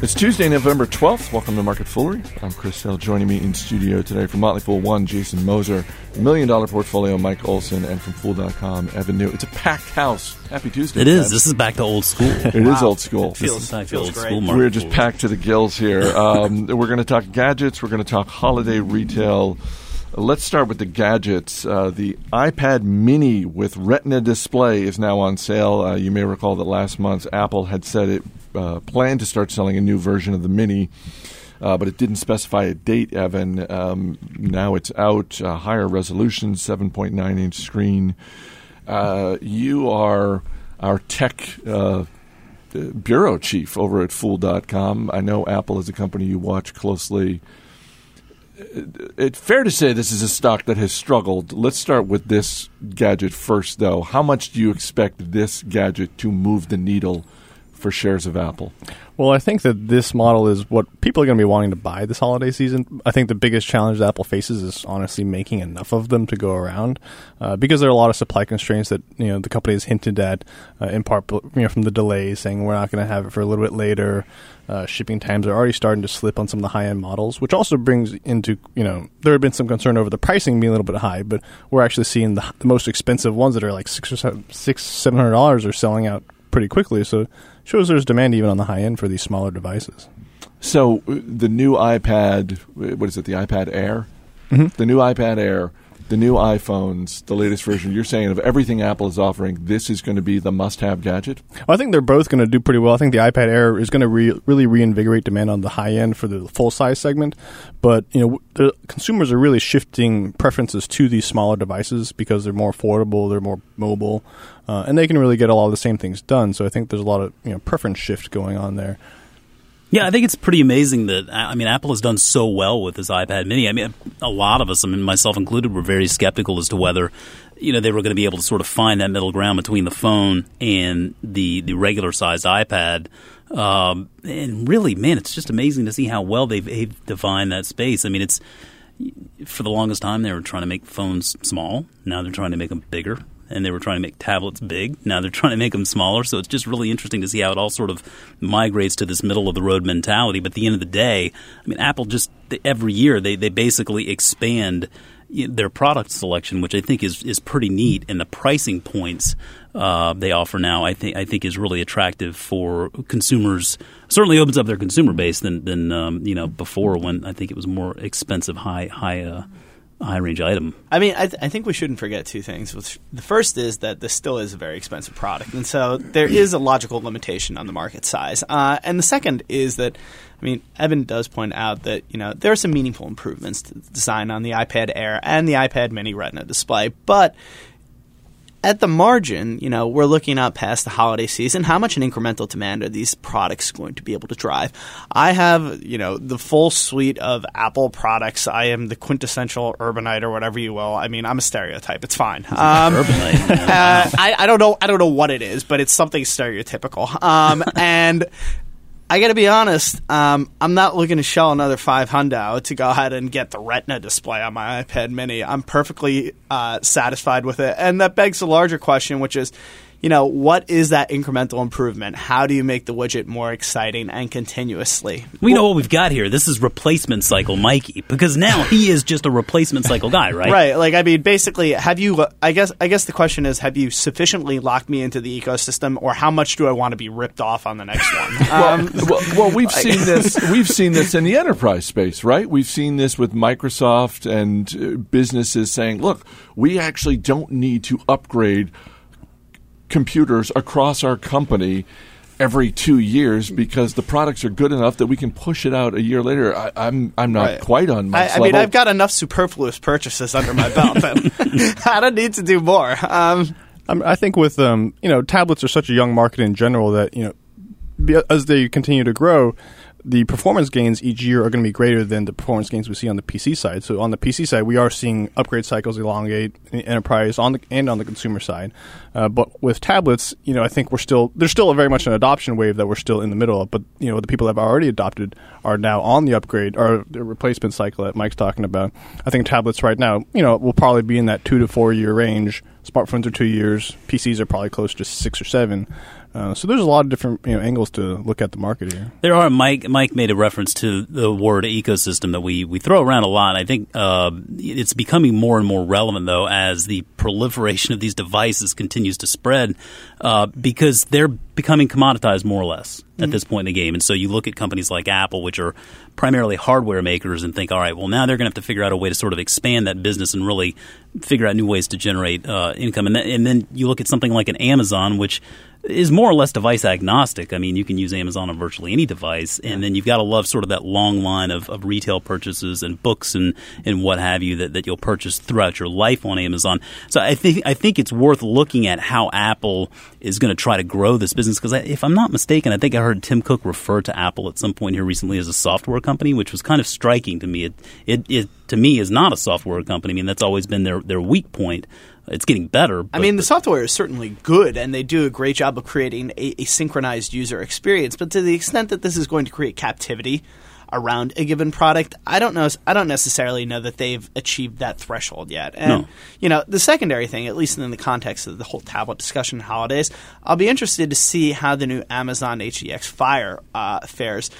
It's Tuesday, November 12th. Welcome to Market Foolery. I'm Chris Hill. Joining me in studio today from Motley Fool 1, Jason Moser, Million Dollar Portfolio, Mike Olson, and from Fool.com, Evan Niu. It's a packed house. Happy Tuesday. It is. guys. This is back to old school. It is old school. Feels back to feels old great. school. We're just packed to the gills here. Um, we're going to talk gadgets. We're going to talk holiday retail. Let's start with the gadgets. Uh, the iPad Mini with Retina display is now on sale. Uh, you may recall that last month Apple had said it uh, planned to start selling a new version of the Mini. Uh, but it didn't specify a date, Evan. Um, now it's out, uh, higher resolution, 7.9 inch screen. Uh, you are our tech bureau chief over at Fool.com. I know Apple is a company you watch closely. It's fair to say this is a stock that has struggled. Let's start with this gadget first, though. How much do you expect this gadget to move the needle for shares of Apple? Well, I think that this model is what people are going to be wanting to buy this holiday season. I think the biggest challenge that Apple faces is honestly making enough of them to go around, uh, because there are a lot of supply constraints that you know the company has hinted at, uh, in part you know from the delays, saying we're not going to have it for a little bit later. Uh, shipping times are already starting to slip on some of the high end models, which also brings into you know there had been some concern over the pricing being a little bit high, but we're actually seeing the, the most expensive ones that are like six or seven, six seven hundred dollars are selling out pretty quickly. So shows there's demand even on the high end for these smaller devices. So uh, the new iPad, uh, what is it? The iPad Air, Mhm. the new iPad Air, the new iPhones, the latest version. You're saying of everything Apple is offering, this is going to be the must-have gadget. Well, I think they're both going to do pretty well. I think the iPad Air is going to re- really reinvigorate demand on the high end for the full size segment, but you know the consumers are really shifting preferences to these smaller devices because they're more affordable, they're more mobile, uh, and they can really get a lot of the same things done. So I think there's a lot of you know preference shift going on there. Yeah, I think it's pretty amazing that I mean Apple has done so well with this iPad Mini. I mean, a lot of us, I mean myself included, were very skeptical as to whether you know they were going to be able to sort of find that middle ground between the phone and the the regular sized iPad. Um, and really, man, it's just amazing to see how well they've, they've defined that space. I mean, it's for the longest time they were trying to make phones small. Now they're trying to make them bigger. And they were trying to make tablets big. Now they're trying to make them smaller. So it's just really interesting to see how it all sort of migrates to this middle of the road mentality. But at the end of the day, I mean, Apple just every year they, they basically expand their product selection, which I think is is pretty neat, and the pricing points uh, they offer now, I think I think is really attractive for consumers. Certainly opens up their consumer base than than um, you know before when I think it was more expensive, high high uh, high range item. I mean, I, th- I think we shouldn't forget two things. The first is that this still is a very expensive product, and so there is a logical limitation on the market size. Uh, and the second is that, I mean, Evan does point out that you know there are some meaningful improvements to the design on the iPad Air and the iPad Mini Retina display, but at the margin, you know, we're looking out past the holiday season. How much an incremental demand are these products going to be able to drive? I have, you know, the full suite of Apple products. I am the quintessential urbanite or whatever you will. I mean, I'm a stereotype. It's fine. Um, Urbanite, uh, I, I don't know. I don't know what it is, but it's something stereotypical. Um, and I got to be honest. Um, I'm not looking to shell another five hundo to go ahead and get the Retina display on my iPad Mini. I'm perfectly uh, satisfied with it, and that begs the larger question, which is. You know, what is that incremental improvement? How do you make the widget more exciting and continuously? We know what we've got here. This is replacement cycle Mikey because now he is just a replacement cycle guy, right? Right. Like I mean, basically, have you? I guess. I guess the question is, have you sufficiently locked me into the ecosystem, or how much do I want to be ripped off on the next one? Um, well, well, we've seen this. We've seen this in the enterprise space, right? We've seen this with Microsoft and uh, businesses saying, "Look, we actually don't need to upgrade computers across our company." Every two years, because the products are good enough that we can push it out a year later. I, I'm I'm not Right. quite on my I, I mean, I've got enough superfluous purchases under my belt. that I don't need to do more. Um, I think with um, you know tablets are such a young market in general that you know as they continue to grow, the performance gains each year are going to be greater than the performance gains we see on the PC side. So on the PC side, we are seeing upgrade cycles elongate in enterprise on the and on the consumer side. Uh, but with tablets, you know, I think we're still there's still a very much an adoption wave that we're still in the middle of. But you know, the people that have already adopted are now on the upgrade or the replacement cycle that Mike's talking about. I think tablets right now, you know, will probably be in that two to four year range. Smartphones are two years. PCs are probably close to six or seven. Uh, so there's a lot of different you know angles to look at the market here. There are. Mike Mike made a reference to the word ecosystem that we, we throw around a lot. I think uh, it's becoming more and more relevant though as the proliferation of these devices continues to spread uh, because they're becoming commoditized more or less at mm-hmm. this point in the game. And so you look at companies like Apple, which are primarily hardware makers, and think, all right, well now they're going to have to figure out a way to sort of expand that business and really figure out new ways to generate uh, income. And, th- and then you look at something like an Amazon, which is more or less device agnostic. I mean, you can use Amazon on virtually any device, and then you've got to love sort of that long line of, of retail purchases and books and, and what have you that, that you'll purchase throughout your life on Amazon. So I think I think it's worth looking at how Apple is going to try to grow this business because if I'm not mistaken, I think I heard Tim Cook refer to Apple at some point here recently as a software company, which was kind of striking to me. It it, it to me is not a software company. I mean, that's always been their their weak point it's getting better. I mean, the software is certainly good, and they do a great job of creating a, a, synchronized user experience. But to the extent that this is going to create captivity around a given product, I don't know. I don't necessarily know that they've achieved that threshold yet. And no. you know, the secondary thing, at least in the context of the whole tablet discussion holidays, I'll be interested to see how the new Amazon HDX Fire uh, fares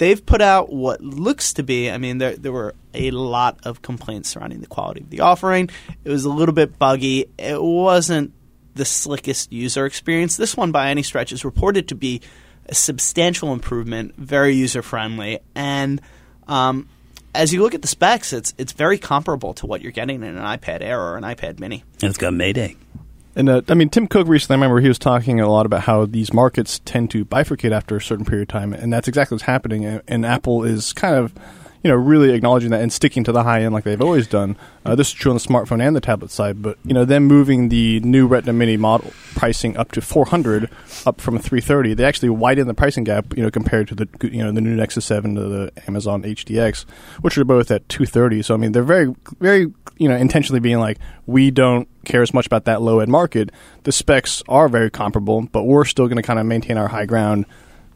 they've put out what looks to be. I mean, there there were a lot of complaints surrounding the quality of the offering. It was a little bit buggy. It wasn't the slickest user experience. This one, by any stretch, is reported to be a substantial improvement, very user friendly, and um, as you look at the specs, it's it's very comparable to what you're getting in an iPad Air or an iPad Mini. And it's got Mayday. And uh, I mean, Tim Cook recently, I remember he was talking a lot about how these markets tend to bifurcate after a certain period of time, and that's exactly what's happening. And, and Apple is kind of you know, really acknowledging that and sticking to the high end like they've always done. Uh, this is true on the smartphone and the tablet side, but you know, them moving the new Retina Mini model pricing up to 400, up from 330, they actually widen the pricing gap, you know, compared to the you know the new Nexus 7 to the Amazon HDX, which are both at 230. So I mean, they're very, very, you know, intentionally being like, we don't care as much about that low end market. The specs are very comparable, but we're still going to kind of maintain our high ground,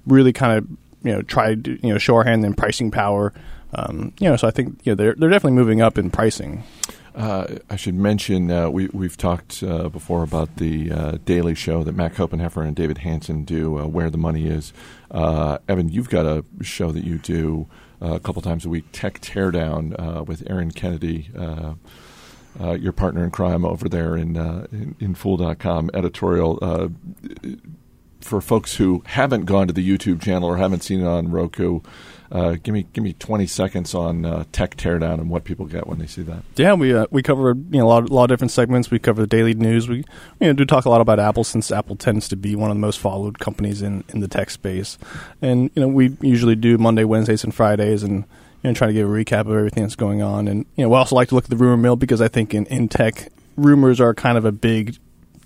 really kind of you know try to you know show our hand in pricing power um, you know, so I think you know, they're they're definitely moving up in pricing. Uh, I should mention uh, we we've talked uh, before about the uh, daily show that Matt Koppenheffer and David Hanson do, uh, where the money is. Uh, Evan, you've got a show that you do a couple times a week, Tech Teardown, with Aaron Kennedy. your partner in crime over there in in, in Fool.com editorial. for folks who haven't gone to the YouTube channel or haven't seen it on Roku, uh, give me give me 20 seconds on uh, tech teardown and what people get when they see that. Yeah, we uh, we cover you know a lot, a lot of different segments. We cover the daily news. We you know, do talk a lot about Apple since Apple tends to be one of the most followed companies in, in the tech space. And you know we usually do Monday, Wednesdays, and Fridays, and you know try to give a recap of everything that's going on. And you know we also like to look at the rumor mill because I think in, in tech rumors are kind of a big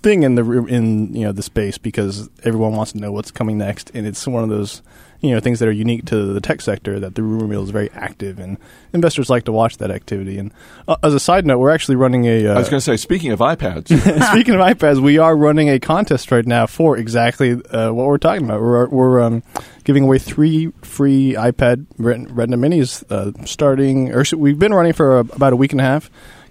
thing in the in you know the space because everyone wants to know what's coming next, and it's one of those you know things that are unique to the tech sector that the rumor mill is very active and investors like to watch that activity. And uh, as a side note, we're actually running a. Uh, I was going to say, speaking of iPads, speaking of iPads, we are running a contest right now for exactly uh, what we're talking about. We're we're um, giving away three free iPad Retina Minis uh, starting, or we've been running for a, about a week and a half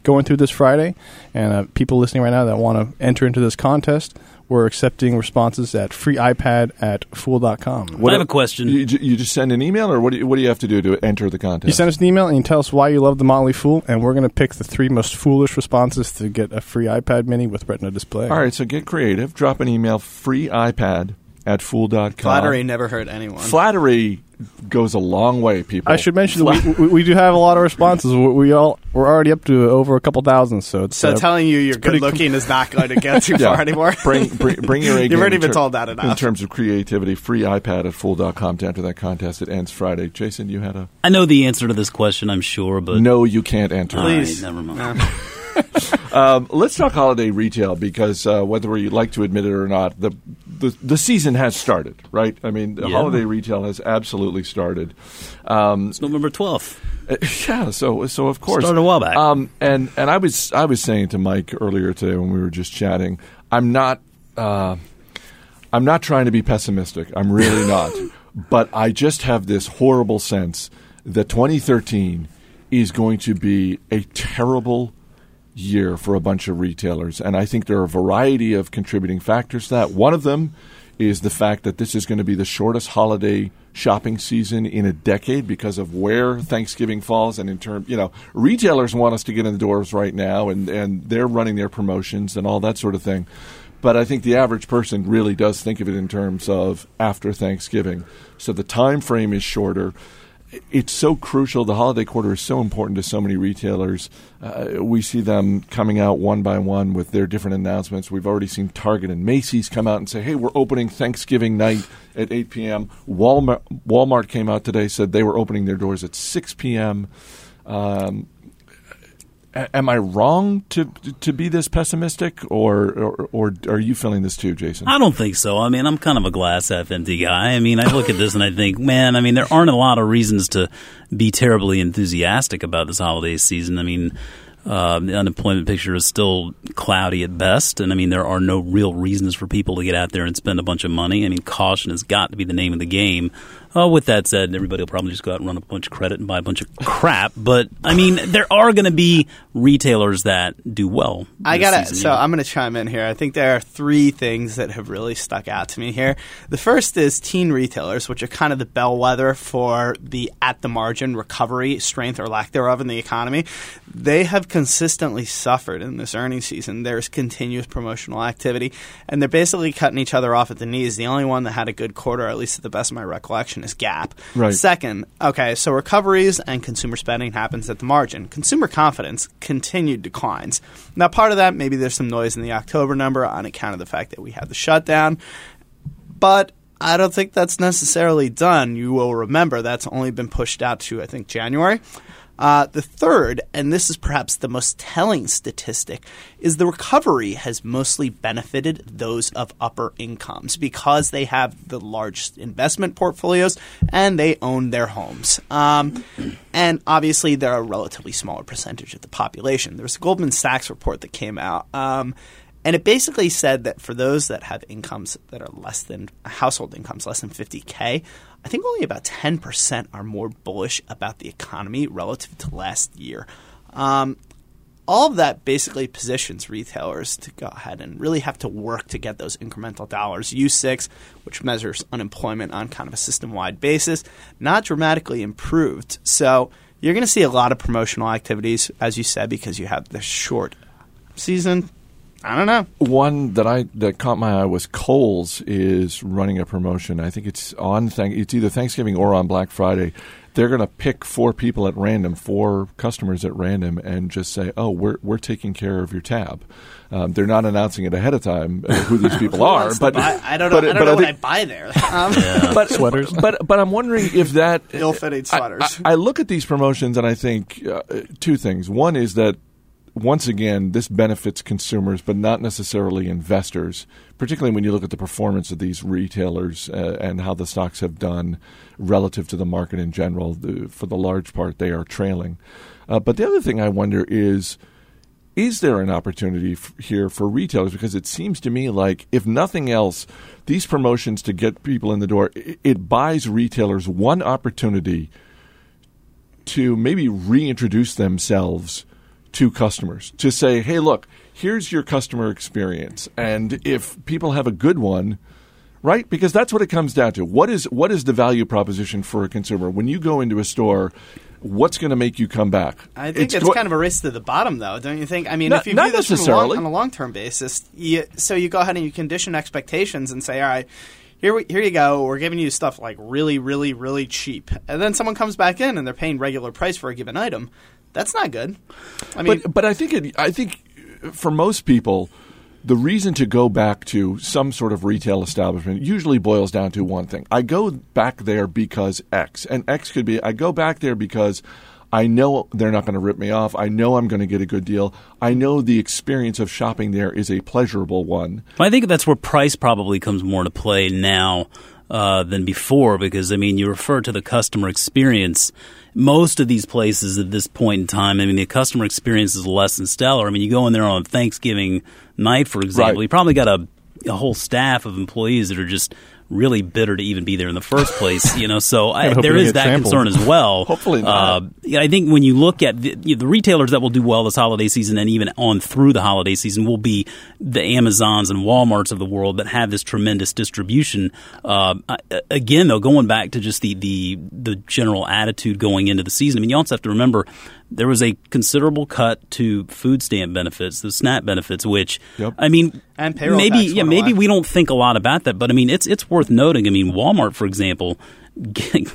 going through this Friday, and uh, people listening right now that want to enter into this contest, we're accepting responses at freeipad at fool.com. What, I have a question. You, you, just send an email, or what do, you, what do you have to do to enter the contest? You send us an email and you tell us why you love the Motley Fool, and we're going to pick the three most foolish responses to get a free iPad mini with Retina display. All right, so get creative. Drop an email, free iPad at fool.com. Flattery never hurt anyone. Flattery goes a long way, people. I should mention that we, we, do have a lot of responses. We, we, all we're already up to over a couple thousand. So it's, so uh, telling you you're good looking com- is not going to get too yeah. far anymore. bring, bring, bring your A You've already been ter- told that enough. In terms of creativity, free iPad at fool.com to enter that contest. It ends Friday. Jason, you had a. I know the answer to this question. I'm sure, but no, you can't enter. Please, right, never mind. um, let's talk holiday retail because uh, whether you like to admit it or not, the, the, the season has started, right? I mean, yeah. holiday retail has absolutely started. Um, it's November twelfth. Uh, yeah, so so of course started a while back. Um, and and I was I was saying to Mike earlier today when we were just chatting, I'm not uh, I'm not trying to be pessimistic. I'm really not. But I just have this horrible sense that 2013 is going to be a terrible year for a bunch of retailers. And I think there are a variety of contributing factors to that. One of them is the fact that this is going to be the shortest holiday shopping season in a decade because of where Thanksgiving falls and in term, you know, retailers want us to get in the doors right now and and they're running their promotions and all that sort of thing. But I think the average person really does think of it in terms of after Thanksgiving. So the time frame is shorter it's so crucial. The holiday quarter is so important to so many retailers. Uh, we see them coming out one by one with their different announcements. We've already seen Target and Macy's come out and say, "Hey, we're opening Thanksgiving night at 8 p.m." Walmart, Walmart came out today said they were opening their doors at 6 p.m. Um, am I wrong to to be this pessimistic, or, or, or are you feeling this too, Jason? I don't think so. I mean, I'm kind of a glass half empty guy. I mean, I look at this and I think, man, I mean, there aren't a lot of reasons to be terribly enthusiastic about this holiday season. I mean. Uh, the unemployment picture is still cloudy at best, and I mean there are no real reasons for people to get out there and spend a bunch of money. I mean, caution has got to be the name of the game. Uh, with that said, everybody will probably just go out and run up a bunch of credit and buy a bunch of crap. But I mean, there are going to be retailers that do well. I got to. So I'm going to chime in here. I think there are three things that have really stuck out to me here. The first is teen retailers, which are kind of the bellwether for the at the margin recovery, strength or lack thereof in the economy. They have consistently suffered in this earnings season. There's continuous promotional activity, and they're basically cutting each other off at the knees. The only one that had a good quarter, at least at the best of my recollection is Gap. Right. Second, okay, so recoveries and consumer spending happens at the margin. Consumer confidence continued declines. Now, part of that maybe there's some noise in the October number on account of the fact that we had the shutdown, but I don't think that's necessarily done. You will remember that's only been pushed out to I think January. Uh, the third, and this is perhaps the most telling statistic, is the recovery has mostly benefited those of upper incomes because they have the large investment portfolios and they own their homes. Um, and obviously, they're a relatively smaller percentage of the population. There was a Goldman Sachs report that came out. Um, and it basically said that for those that have incomes that are less than household incomes less than 50k, I think only about 10% are more bullish about the economy relative to last year. Um, all of that basically positions retailers to go ahead and really have to work to get those incremental dollars. U6, which measures unemployment on kind of a system wide basis, not dramatically improved. So you're going to see a lot of promotional activities, as you said, because you have the short season I don't know. One that I that caught my eye was Kohl's is running a promotion. I think it's on thank it's either Thanksgiving or on Black Friday. They're going to pick four people at random, four customers at random, and just say, "Oh, we're we're taking care of your tab." Um, they're not announcing it ahead of time uh, who these people are, but I don't know. But, I don't know I what I buy there. Um, yeah. but sweaters. But but I'm wondering if that ill-fitting sweaters. I, I, I, look at these promotions and I think uh, two things. One is that once again, this benefits consumers, but not necessarily investors, particularly when you look at the performance of these retailers uh, and how the stocks have done relative to the market in general. The, for the large part, they are trailing. Uh, but the other thing I wonder is is there an opportunity f- here for retailers? Because it seems to me like, if nothing else, these promotions to get people in the door, it, it buys retailers one opportunity to maybe reintroduce themselves to customers to say, hey, look, here's your customer experience. And if people have a good one, right? Because that's what it comes down to. What is what is the value proposition for a consumer when you go into a store? What's going to make you come back? I think it's, it's kind of a race to the bottom, though, don't you think? I mean, not, if you view this long, on a long term basis, you, so you go ahead and you condition expectations and say, all right, here, we, here you go. We're giving you stuff like really, really, really cheap, and then someone comes back in and they're paying regular price for a given item. That's not good. I mean, but but I think it, I think for most people, the reason to go back to some sort of retail establishment usually boils down to one thing. I go back there because X, and X could be I go back there because I know they're not going to rip me off. I know I'm going to get a good deal. I know the experience of shopping there is a pleasurable one. I think that's where price probably comes more to play now uh, than before because, I mean, you refer to the customer experience most of these places at this point in time, I mean, the customer experience is less than stellar. I mean, you go in there on Thanksgiving night, for example, right. you probably got a, a whole staff of employees that are just really bitter to even be there in the first place. You know, so I, there is that concern as well. Hopefully not. Uh, yeah, I think when you look at the, you know, the retailers that will do well this holiday season and even on through the holiday season will be the Amazons and WalMarts of the world that have this tremendous distribution. Uh, again, though, going back to just the, the the general attitude going into the season, I mean, you also have to remember there was a considerable cut to food stamp benefits, the SNAP benefits, which Yep. I mean, And payroll maybe yeah, maybe we don't think a lot about that, but I mean, it's it's worth noting. I mean, Walmart, for example, get,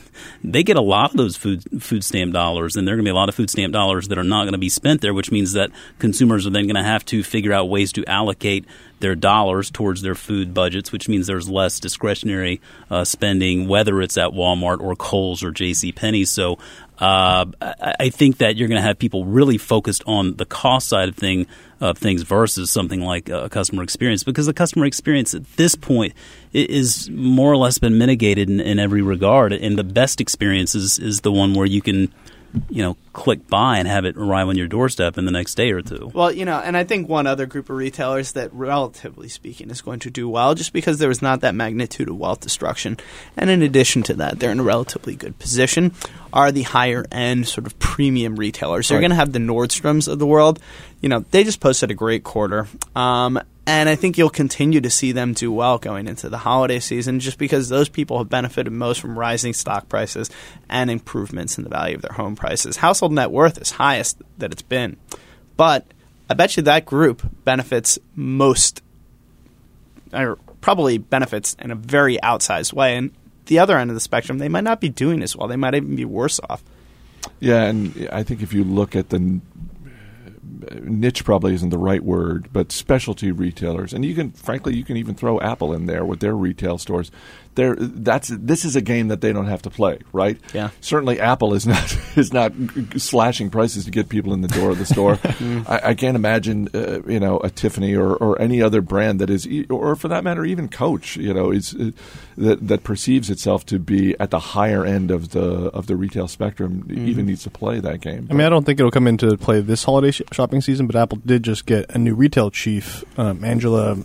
they get a lot of those food food stamp dollars, and there are going to be a lot of food stamp dollars that are not going to be spent there, which means that consumers are then going to have to figure out ways to allocate their dollars towards their food budgets, which means there's less discretionary uh, spending, whether it's at Walmart or Kohl's or J.C. Penney. So. Uh, I think that you're going to have people really focused on the cost side of thing of things versus something like a customer experience because the customer experience at this point is more or less been mitigated in, in every regard and the best experience is, is the one where you can you know click buy and have it arrive on your doorstep in the next day or two Well, you know, and I think one other group of retailers that, relatively speaking, is going to do well just because there was not that magnitude of wealth destruction. And in addition to that, they're in a relatively good position, are the higher end sort of premium retailers. So you're Right. going to have the Nordstroms of the world. You know, they just posted a great quarter. Um, and I think you'll continue to see them do well going into the holiday season just because those people have benefited most from rising stock prices and improvements in the value of their home prices. Household net worth is highest that it's been. But I bet you that group benefits most, or probably benefits in a very outsized way. And the other end of the spectrum, they might not be doing as well. They might even be worse off. Yeah, and I think if you look at the niche, probably isn't the right word, but specialty retailers, and you can, frankly, you can even throw Apple in there with their retail stores. There, that's this is a game that they don't have to play, right? Yeah. Certainly, Apple is not is not slashing prices to get people in the door of the store. I, I can't imagine, uh, you know, a Tiffany or, or any other brand that is, e- or for that matter, even Coach, you know, is uh, that that perceives itself to be at the higher end of the of the retail spectrum, even needs to play that game. I mean, I don't think it'll come into play this holiday sh- shopping season, but Apple did just get a new retail chief, um, Angela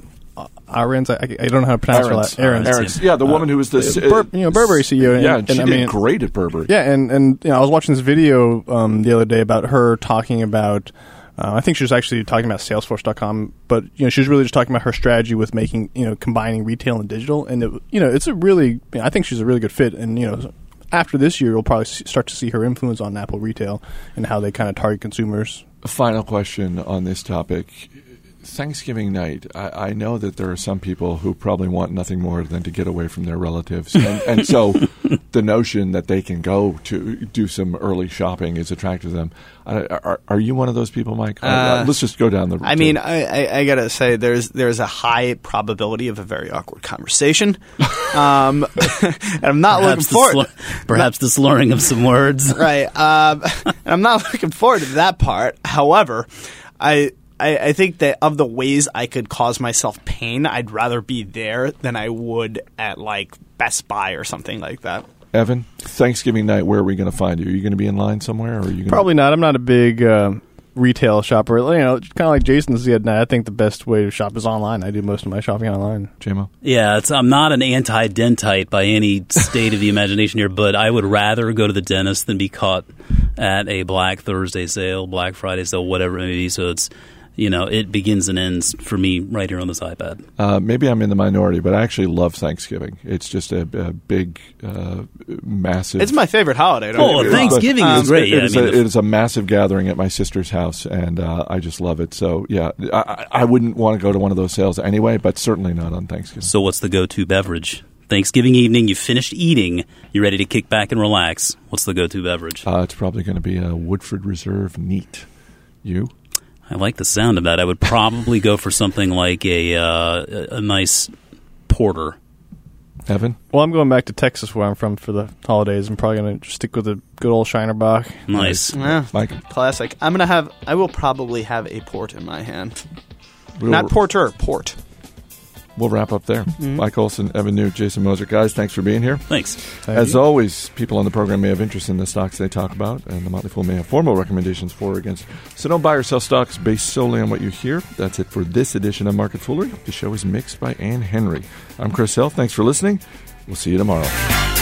uh, Ahrendts. I, I don't know how to pronounce her. Ahrendts. Ahrendts. Yeah, the woman who was the uh, Bur- you know, Burberry CEO, and- yeah, and she I did mean- great at Burberry. Yeah, and and you know, I was watching this video um, the other day about her talking about. Uh, I think she was actually talking about Salesforce.com, but you know, she was really just talking about her strategy with making you know combining retail and digital, and it, you know, it's a really. I think she's a really good fit, and you know, after this year, you'll probably start to see her influence on Apple retail and how they kind of target consumers. Final question on this topic. Thanksgiving night, I, I know that there are some people who probably want nothing more than to get away from their relatives. And, and so the notion that they can go to do some early shopping is attractive to them. Uh, are, are you one of those people, Mike? Uh, let's just go down the road. I mean, I, I, I gotta say, there's there's a high probability of a very awkward conversation, um, and I'm not looking perhaps, the, forward. slur- perhaps the slurring of some words right. Um, and I'm not looking forward to that part. However, I, I I think that of the ways I could cause myself pain, I'd rather be there than I would at like Best Buy or something like that. Evan, Thanksgiving night, where are we going to find you? Are you going to be in line somewhere? Or are you gonna Probably not. I'm not a big um retail shopper. You know, kind of like Jason said. I think the best way to shop is online. I do most of my shopping online. JMO? Yeah, it's, I'm not an anti-dentite by any state of the imagination here, but I would rather go to the dentist than be caught at a Black Thursday sale, Black Friday sale, whatever it may be. So it's, you know, it begins and ends for me right here on this iPad. Uh, maybe I'm in the minority, but I actually love Thanksgiving. It's just a, a big, uh, massive. It's my favorite holiday. don't Oh, get. Thanksgiving But, is great. It Yeah, I mean, a, the- it is a massive gathering at my sister's house, and uh, I just love it. So yeah, I, I I wouldn't want to go to one of those sales anyway, but certainly not on Thanksgiving. So what's the go-to beverage? Thanksgiving evening, you finished eating, you're ready to kick back and relax. What's the go-to beverage? Uh, it's probably going to be a Woodford Reserve neat. You? I like the sound of that. I would probably go for something like a uh, a- a nice porter. Evan? Well, I'm going back to Texas, where I'm from, for the holidays. I'm probably going to stick with a good old Shiner Shinerbach. Nice. Yeah, Mike? classic. I'm gonna have. I will probably have a port in my hand. We'll- Not porter, port. We'll wrap up there. Mm-hmm. Mike Olson, Evan Niu, Jason Moser. Guys, thanks for being here. Thanks. Thank As you. always, people on the program may have interest in the stocks they talk about, and the Motley Fool may have formal recommendations for or against. So don't buy or sell stocks based solely on what you hear. That's it for this edition of Market Foolery. The show is mixed by Ann Henry. I'm Chris Hill. Thanks for listening. We'll see you tomorrow.